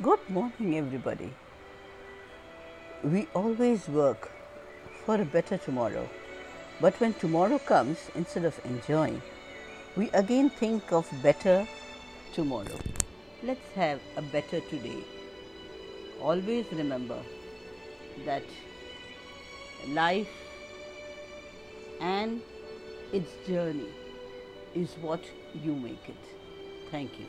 Good morning, everybody. We always work for a better tomorrow, but when tomorrow comes, instead of enjoying, we again think of better tomorrow. Let's have a better today. Always remember that life and its journey is what you make it. Thank you.